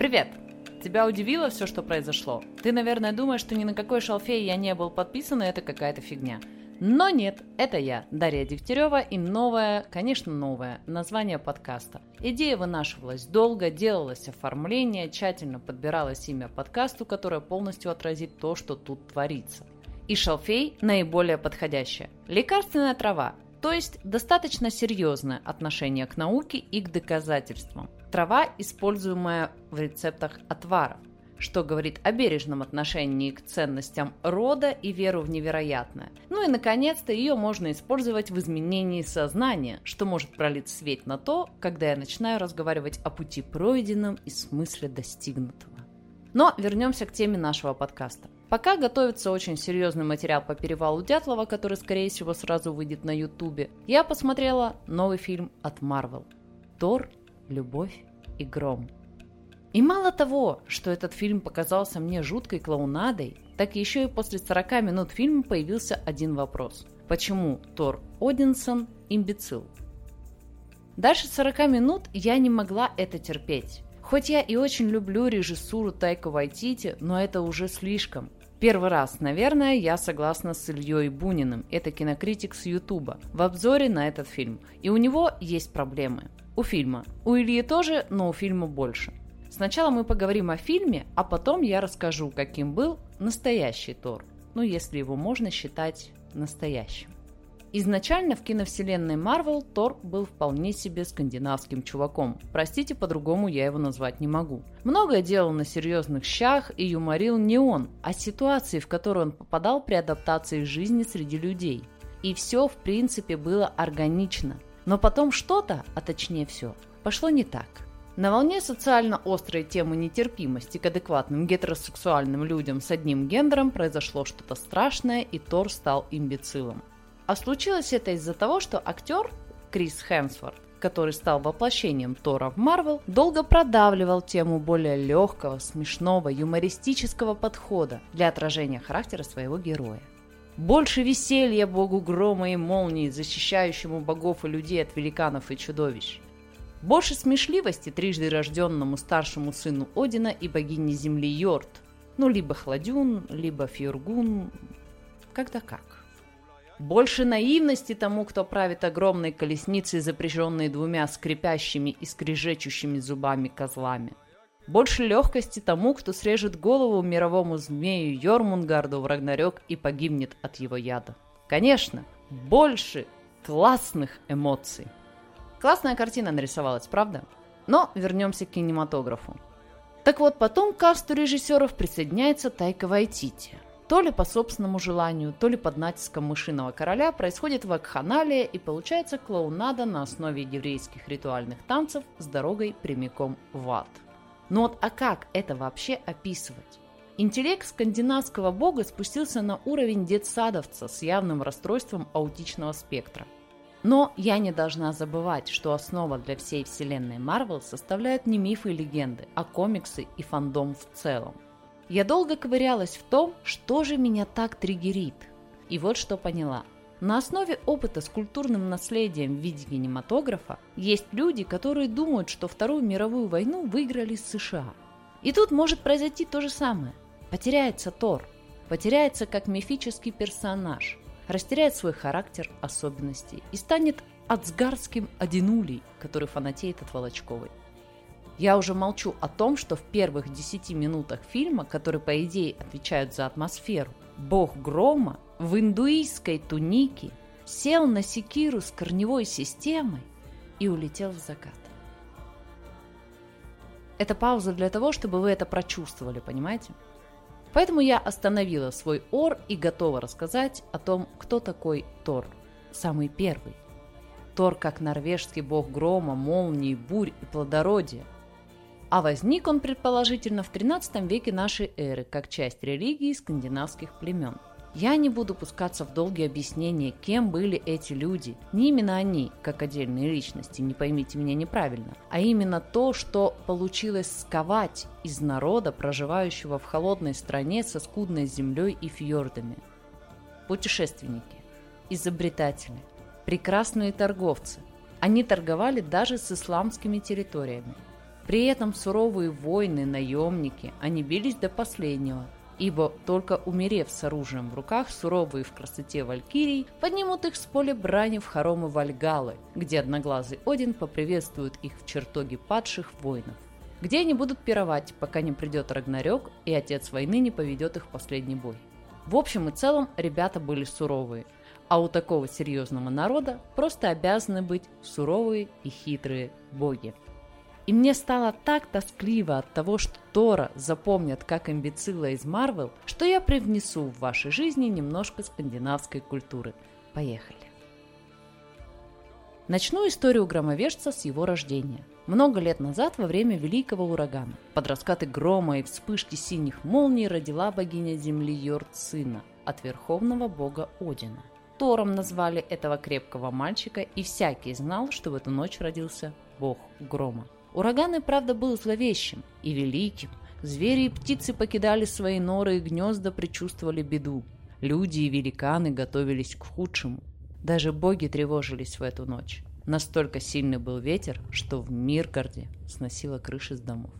Привет! Тебя удивило все, что произошло? Ты, наверное, думаешь, что ни на какой шалфей я не был подписан, и это какая-то фигня. Но нет, это я, Дарья Дегтярева, и новое, конечно новое, название подкаста. Идея вынашивалась долго, делалось оформление, тщательно подбиралось имя подкасту, которое полностью отразит то, что тут творится. И шалфей наиболее подходящее. Лекарственная трава, то есть достаточно серьезное отношение к науке и к доказательствам. Трава, используемая в рецептах отваров, что говорит о бережном отношении к ценностям рода и веру в невероятное. Ну и, наконец-то, ее можно использовать в изменении сознания, что может пролить свет на то, когда я начинаю разговаривать о пути пройденном и смысле достигнутого. Но вернемся к теме нашего подкаста. Пока готовится очень серьезный материал по перевалу Дятлова, который, скорее всего, сразу выйдет на Ютубе, я посмотрела новый фильм от Marvel «Тор любовь и гром. И мало того, что этот фильм показался мне жуткой клоунадой, так еще и после 40 минут фильма появился один вопрос. Почему Тор Одинсон имбецил? Дальше 40 минут я не могла это терпеть. Хоть я и очень люблю режиссуру Тайка Вайтити, но это уже слишком. Первый раз, наверное, я согласна с Ильей Буниным, это кинокритик с Ютуба, в обзоре на этот фильм. И у него есть проблемы. У фильма. У Ильи тоже, но у фильма больше. Сначала мы поговорим о фильме, а потом я расскажу, каким был настоящий Тор. Ну, если его можно считать настоящим. Изначально в киновселенной Марвел Тор был вполне себе скандинавским чуваком. Простите, по-другому я его назвать не могу. Многое делал на серьезных щах и юморил не он, а ситуации, в которые он попадал при адаптации жизни среди людей. И все, в принципе, было органично – но потом что-то, а точнее все, пошло не так. На волне социально острой темы нетерпимости к адекватным гетеросексуальным людям с одним гендером произошло что-то страшное, и Тор стал имбецилом. А случилось это из-за того, что актер Крис Хемсворт, который стал воплощением Тора в Марвел, долго продавливал тему более легкого, смешного, юмористического подхода для отражения характера своего героя. Больше веселья богу грома и молнии, защищающему богов и людей от великанов и чудовищ. Больше смешливости трижды рожденному старшему сыну Одина и богине земли Йорт. Ну, либо Хладюн, либо Фьюргун, когда как. Больше наивности тому, кто правит огромной колесницей, запряженной двумя скрипящими и скрежечущими зубами козлами – больше легкости тому, кто срежет голову мировому змею Йормунгарду в Рагнарёк и погибнет от его яда. Конечно, больше классных эмоций. Классная картина нарисовалась, правда? Но вернемся к кинематографу. Так вот, потом к касту режиссеров присоединяется Тайка Вайтити. То ли по собственному желанию, то ли под натиском мышиного короля происходит вакханалия и получается клоунада на основе еврейских ритуальных танцев с дорогой прямиком в ад – но вот а как это вообще описывать? Интеллект скандинавского бога спустился на уровень детсадовца с явным расстройством аутичного спектра. Но я не должна забывать, что основа для всей вселенной Марвел составляют не мифы и легенды, а комиксы и фандом в целом. Я долго ковырялась в том, что же меня так триггерит. И вот что поняла – на основе опыта с культурным наследием в виде кинематографа есть люди, которые думают, что Вторую мировую войну выиграли США. И тут может произойти то же самое. Потеряется Тор, потеряется как мифический персонаж, растеряет свой характер, особенности и станет ацгарским одинулей, который фанатеет от Волочковой. Я уже молчу о том, что в первых 10 минутах фильма, которые по идее отвечают за атмосферу, бог грома в индуистской тунике сел на секиру с корневой системой и улетел в закат. Это пауза для того, чтобы вы это прочувствовали, понимаете? Поэтому я остановила свой ор и готова рассказать о том, кто такой Тор, самый первый. Тор как норвежский бог грома, молнии, бурь и плодородия. А возник он, предположительно, в 13 веке нашей эры, как часть религии скандинавских племен – я не буду пускаться в долгие объяснения, кем были эти люди. Не именно они, как отдельные личности, не поймите меня неправильно, а именно то, что получилось сковать из народа, проживающего в холодной стране со скудной землей и фьордами. Путешественники, изобретатели, прекрасные торговцы. Они торговали даже с исламскими территориями. При этом суровые воины, наемники, они бились до последнего, ибо только умерев с оружием в руках, суровые в красоте валькирий поднимут их с поля брани в хоромы Вальгалы, где одноглазый Один поприветствует их в чертоге падших воинов где они будут пировать, пока не придет Рагнарёк и отец войны не поведет их в последний бой. В общем и целом, ребята были суровые, а у такого серьезного народа просто обязаны быть суровые и хитрые боги. И мне стало так тоскливо от того, что Тора запомнят как имбецила из Марвел, что я привнесу в вашей жизни немножко скандинавской культуры. Поехали. Начну историю громовержца с его рождения. Много лет назад, во время великого урагана, под раскаты грома и вспышки синих молний родила богиня земли Йорд сына от верховного бога Одина. Тором назвали этого крепкого мальчика, и всякий знал, что в эту ночь родился бог грома. Ураган и правда был зловещим и великим. Звери и птицы покидали свои норы и гнезда, предчувствовали беду. Люди и великаны готовились к худшему. Даже боги тревожились в эту ночь. Настолько сильный был ветер, что в Миргарде сносило крыши с домов.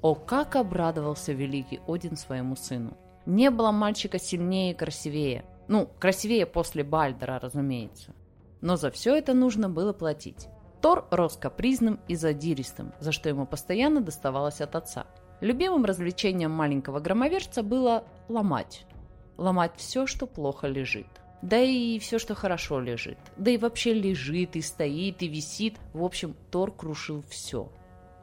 О, как обрадовался великий Один своему сыну! Не было мальчика сильнее и красивее. Ну, красивее после Бальдера, разумеется. Но за все это нужно было платить. Тор рос капризным и задиристым, за что ему постоянно доставалось от отца. Любимым развлечением маленького громовержца было ломать. Ломать все, что плохо лежит. Да и все, что хорошо лежит. Да и вообще лежит, и стоит, и висит. В общем, Тор крушил все.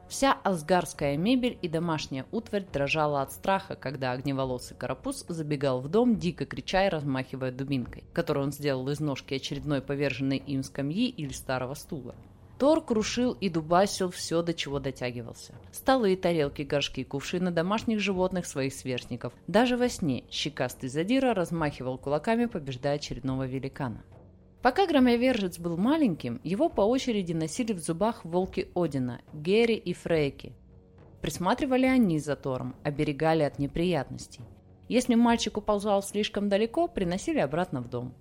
Вся асгарская мебель и домашняя утварь дрожала от страха, когда огневолосый карапуз забегал в дом, дико крича и размахивая дубинкой, которую он сделал из ножки очередной поверженной им скамьи или старого стула. Тор крушил и дубасил все, до чего дотягивался. Столы, тарелки, горшки, кувшины домашних животных своих сверстников. Даже во сне щекастый задира размахивал кулаками, побеждая очередного великана. Пока громовержец был маленьким, его по очереди носили в зубах волки Одина, Гери и Фрейки. Присматривали они за Тором, оберегали от неприятностей. Если мальчик уползал слишком далеко, приносили обратно в дом.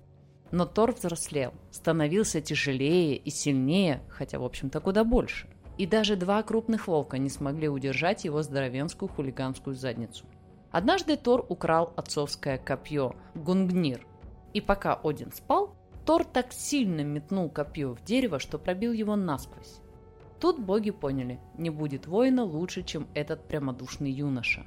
Но Тор взрослел, становился тяжелее и сильнее, хотя, в общем-то, куда больше. И даже два крупных волка не смогли удержать его здоровенскую хулиганскую задницу. Однажды Тор украл отцовское копье Гунгнир. И пока Один спал, Тор так сильно метнул копье в дерево, что пробил его насквозь. Тут боги поняли, не будет воина лучше, чем этот прямодушный юноша.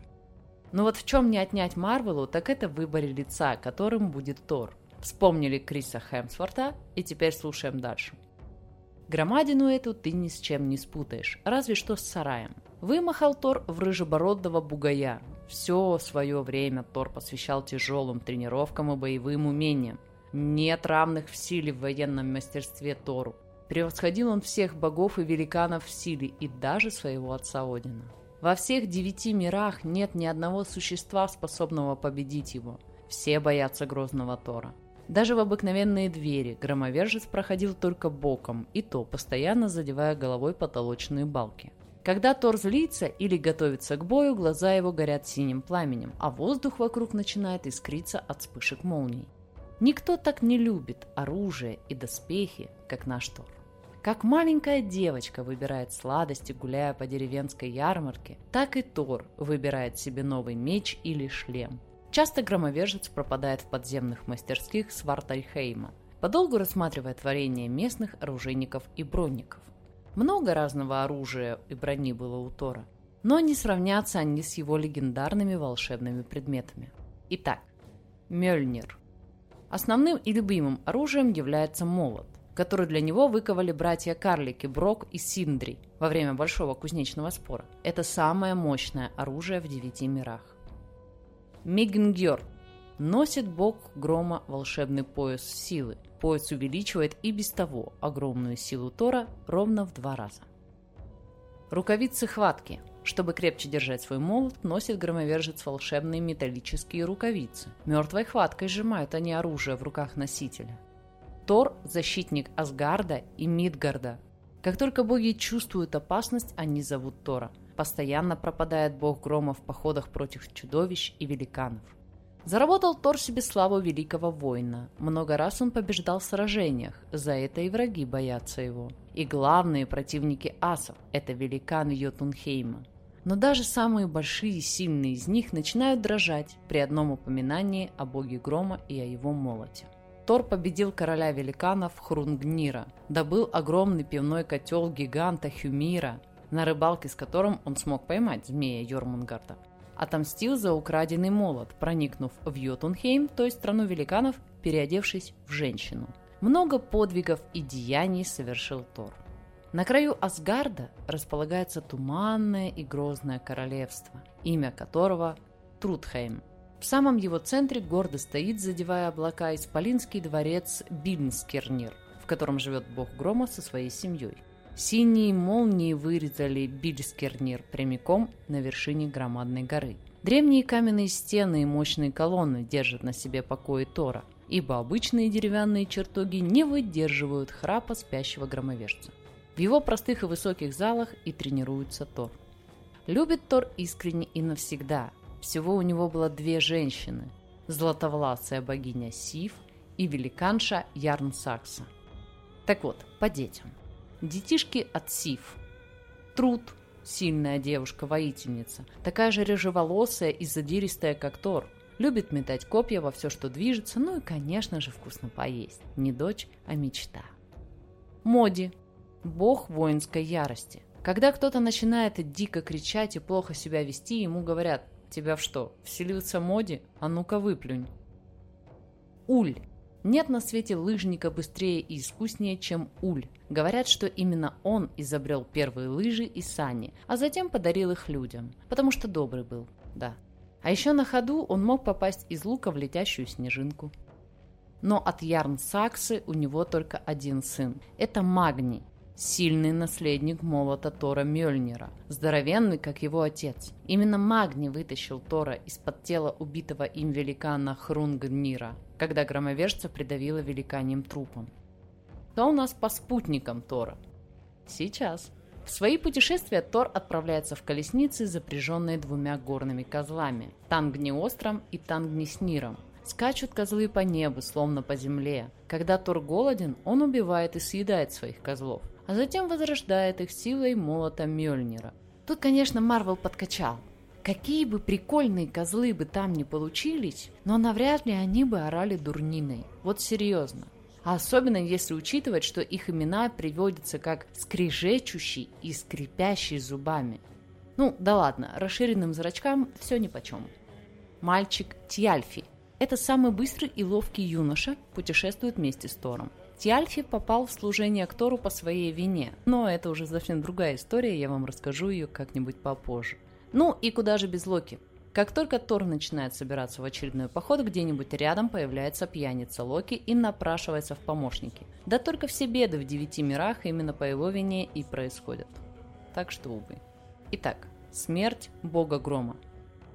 Но вот в чем не отнять Марвелу, так это в выборе лица, которым будет Тор – Вспомнили Криса Хемсворта и теперь слушаем дальше. Громадину эту ты ни с чем не спутаешь, разве что с сараем. Вымахал Тор в рыжебородого бугая. Все свое время Тор посвящал тяжелым тренировкам и боевым умениям. Нет равных в силе в военном мастерстве Тору. Превосходил он всех богов и великанов в силе и даже своего отца Одина. Во всех девяти мирах нет ни одного существа, способного победить его. Все боятся грозного Тора. Даже в обыкновенные двери громовержец проходил только боком, и то постоянно задевая головой потолочные балки. Когда Тор злится или готовится к бою, глаза его горят синим пламенем, а воздух вокруг начинает искриться от вспышек молний. Никто так не любит оружие и доспехи, как наш Тор. Как маленькая девочка выбирает сладости, гуляя по деревенской ярмарке, так и Тор выбирает себе новый меч или шлем. Часто громовержец пропадает в подземных мастерских Свартальхейма, подолгу рассматривая творения местных оружейников и бронников. Много разного оружия и брони было у Тора, но не сравнятся они с его легендарными волшебными предметами. Итак, Мёльнир. Основным и любимым оружием является молот, который для него выковали братья-карлики Брок и Синдри во время Большого кузнечного спора. Это самое мощное оружие в девяти мирах. Мегингер. Носит бог грома волшебный пояс силы. Пояс увеличивает и без того огромную силу Тора ровно в два раза. Рукавицы хватки. Чтобы крепче держать свой молот, носит громовержец волшебные металлические рукавицы. Мертвой хваткой сжимают они оружие в руках носителя. Тор – защитник Асгарда и Мидгарда. Как только боги чувствуют опасность, они зовут Тора – Постоянно пропадает бог грома в походах против чудовищ и великанов. Заработал Тор себе славу великого воина. Много раз он побеждал в сражениях, за это и враги боятся его. И главные противники асов – это великан Йотунхейма. Но даже самые большие и сильные из них начинают дрожать при одном упоминании о боге грома и о его молоте. Тор победил короля великанов Хрунгнира, добыл огромный пивной котел гиганта Хюмира, на рыбалке с которым он смог поймать змея Йормунгарда. Отомстил за украденный молот, проникнув в Йотунхейм, то есть страну великанов, переодевшись в женщину. Много подвигов и деяний совершил Тор. На краю Асгарда располагается туманное и грозное королевство, имя которого Трудхейм. В самом его центре гордо стоит, задевая облака, исполинский дворец Бильнскернир, в котором живет бог грома со своей семьей. Синие молнии вырезали Бильскернир прямиком на вершине громадной горы. Древние каменные стены и мощные колонны держат на себе покои Тора, ибо обычные деревянные чертоги не выдерживают храпа спящего громовержца. В его простых и высоких залах и тренируется Тор. Любит Тор искренне и навсегда, всего у него было две женщины – златовласая богиня Сив и великанша Ярн Сакса. Так вот, по детям. Детишки от Сив. Труд – сильная девушка-воительница, такая же рыжеволосая и задиристая, как Тор. Любит метать копья во все, что движется, ну и, конечно же, вкусно поесть. Не дочь, а мечта. Моди – бог воинской ярости. Когда кто-то начинает дико кричать и плохо себя вести, ему говорят – Тебя в что, вселился моде? А ну-ка выплюнь. Уль. Нет на свете лыжника быстрее и искуснее, чем Уль. Говорят, что именно он изобрел первые лыжи и сани, а затем подарил их людям, потому что добрый был, да. А еще на ходу он мог попасть из лука в летящую снежинку. Но от Ярн Саксы у него только один сын. Это Магний, сильный наследник молота Тора Мёльнира, здоровенный, как его отец. Именно Магни вытащил Тора из-под тела убитого им великана Хрунгнира, когда громовержца придавило великаньим трупом. Кто у нас по спутникам Тора? Сейчас. В свои путешествия Тор отправляется в колеснице, запряженные двумя горными козлами – Тангниостром и Тангнисниром. Скачут козлы по небу, словно по земле. Когда Тор голоден, он убивает и съедает своих козлов – а затем возрождает их силой молота Мёльнира. Тут, конечно, Марвел подкачал. Какие бы прикольные козлы бы там ни получились, но навряд ли они бы орали дурниной. Вот серьезно. А особенно если учитывать, что их имена приводятся как «скрежечущий» и «скрипящий зубами». Ну, да ладно, расширенным зрачкам все нипочем. Мальчик Тьяльфи. Это самый быстрый и ловкий юноша, путешествует вместе с Тором. Тиальфи попал в служение актору по своей вине, но это уже совсем другая история, я вам расскажу ее как-нибудь попозже. Ну и куда же без Локи? Как только Тор начинает собираться в очередной поход, где-нибудь рядом появляется пьяница Локи и напрашивается в помощники. Да только все беды в девяти мирах именно по его вине и происходят. Так что, увы. Итак, смерть бога грома.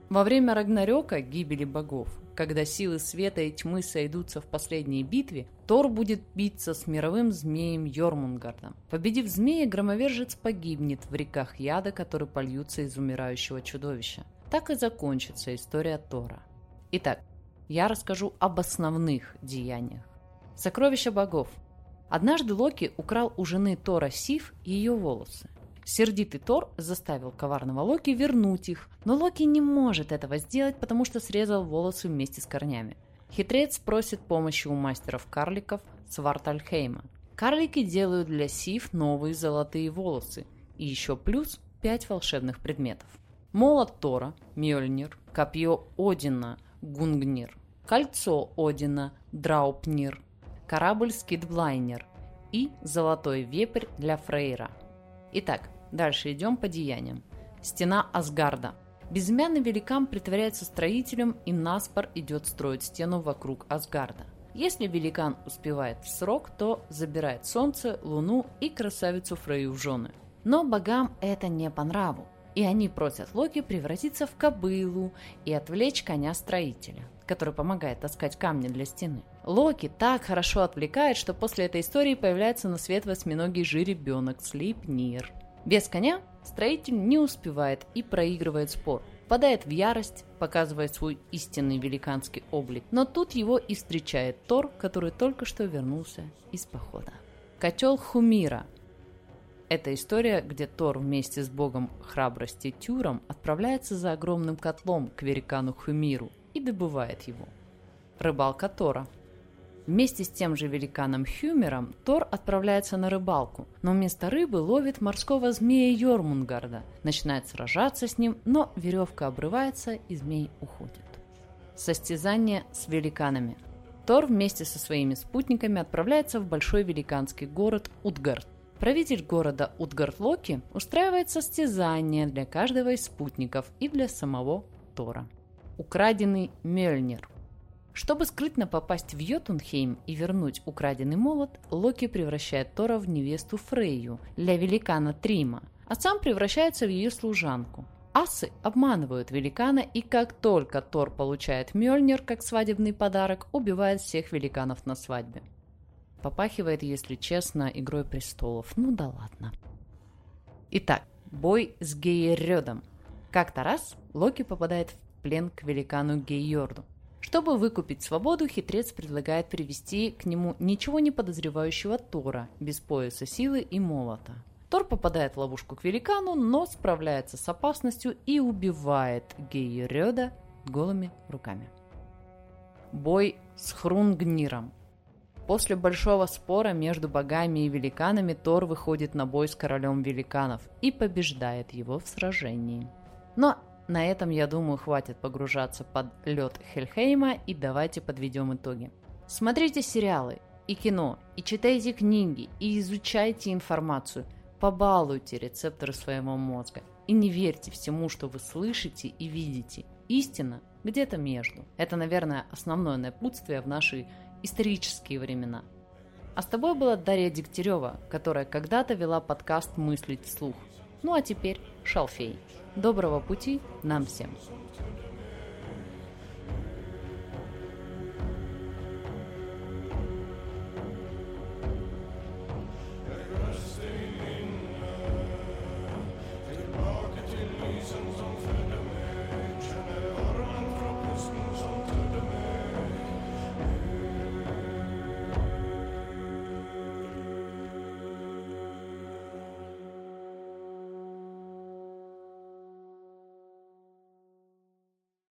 Во время Рагнарёка, гибели богов, когда силы света и тьмы сойдутся в последней битве, Тор будет биться с мировым змеем Йормунгардом. Победив змея, громовержец погибнет в реках яда, которые польются из умирающего чудовища. Так и закончится история Тора. Итак, я расскажу об основных деяниях. Сокровища богов. Однажды Локи украл у жены Тора Сив ее волосы. Сердитый Тор заставил коварного Локи вернуть их, но Локи не может этого сделать, потому что срезал волосы вместе с корнями. Хитрец просит помощи у мастеров-карликов Свартальхейма. Карлики делают для Сив новые золотые волосы и еще плюс пять волшебных предметов. Молот Тора, Мьёльнир, копье Одина, Гунгнир, кольцо Одина, Драупнир, корабль Скидблайнер и золотой вепрь для Фрейра. Итак, Дальше идем по деяниям. Стена Асгарда. Безымянный великан притворяется строителем и наспор идет строить стену вокруг Асгарда. Если великан успевает в срок, то забирает солнце, луну и красавицу Фрейю в жены. Но богам это не по нраву, и они просят Локи превратиться в кобылу и отвлечь коня-строителя, который помогает таскать камни для стены. Локи так хорошо отвлекает, что после этой истории появляется на свет восьминогий жеребенок Слейпнир – без коня строитель не успевает и проигрывает спор. впадает в ярость, показывая свой истинный великанский облик. Но тут его и встречает Тор, который только что вернулся из похода. Котел Хумира. Это история, где Тор вместе с богом храбрости Тюром отправляется за огромным котлом к великану Хумиру и добывает его. Рыбалка Тора – Вместе с тем же великаном Хюмером Тор отправляется на рыбалку, но вместо рыбы ловит морского змея Йормунгарда, начинает сражаться с ним, но веревка обрывается и змей уходит. Состязание с великанами. Тор вместе со своими спутниками отправляется в большой великанский город Утгард. Правитель города Утгард-Локи устраивает состязание для каждого из спутников и для самого Тора. Украденный Мельнир. Чтобы скрытно попасть в Йотунхейм и вернуть украденный молот, Локи превращает Тора в невесту Фрейю для великана Трима, а сам превращается в ее служанку. Асы обманывают великана, и как только Тор получает Мёльнир как свадебный подарок, убивает всех великанов на свадьбе. Попахивает, если честно, Игрой престолов. Ну да ладно. Итак, бой с Гейрёдом. Как-то раз Локи попадает в плен к великану Гейорду. Чтобы выкупить свободу, хитрец предлагает привести к нему ничего не подозревающего Тора, без пояса силы и молота. Тор попадает в ловушку к великану, но справляется с опасностью и убивает Гейрёда голыми руками. Бой с Хрунгниром. После большого спора между богами и великанами Тор выходит на бой с королем великанов и побеждает его в сражении. Но на этом, я думаю, хватит погружаться под лед Хельхейма и давайте подведем итоги. Смотрите сериалы и кино, и читайте книги, и изучайте информацию. Побалуйте рецепторы своего мозга. И не верьте всему, что вы слышите и видите. Истина где-то между. Это, наверное, основное напутствие в наши исторические времена. А с тобой была Дарья Дегтярева, которая когда-то вела подкаст «Мыслить вслух». Ну а теперь шалфей. Доброго пути нам всем!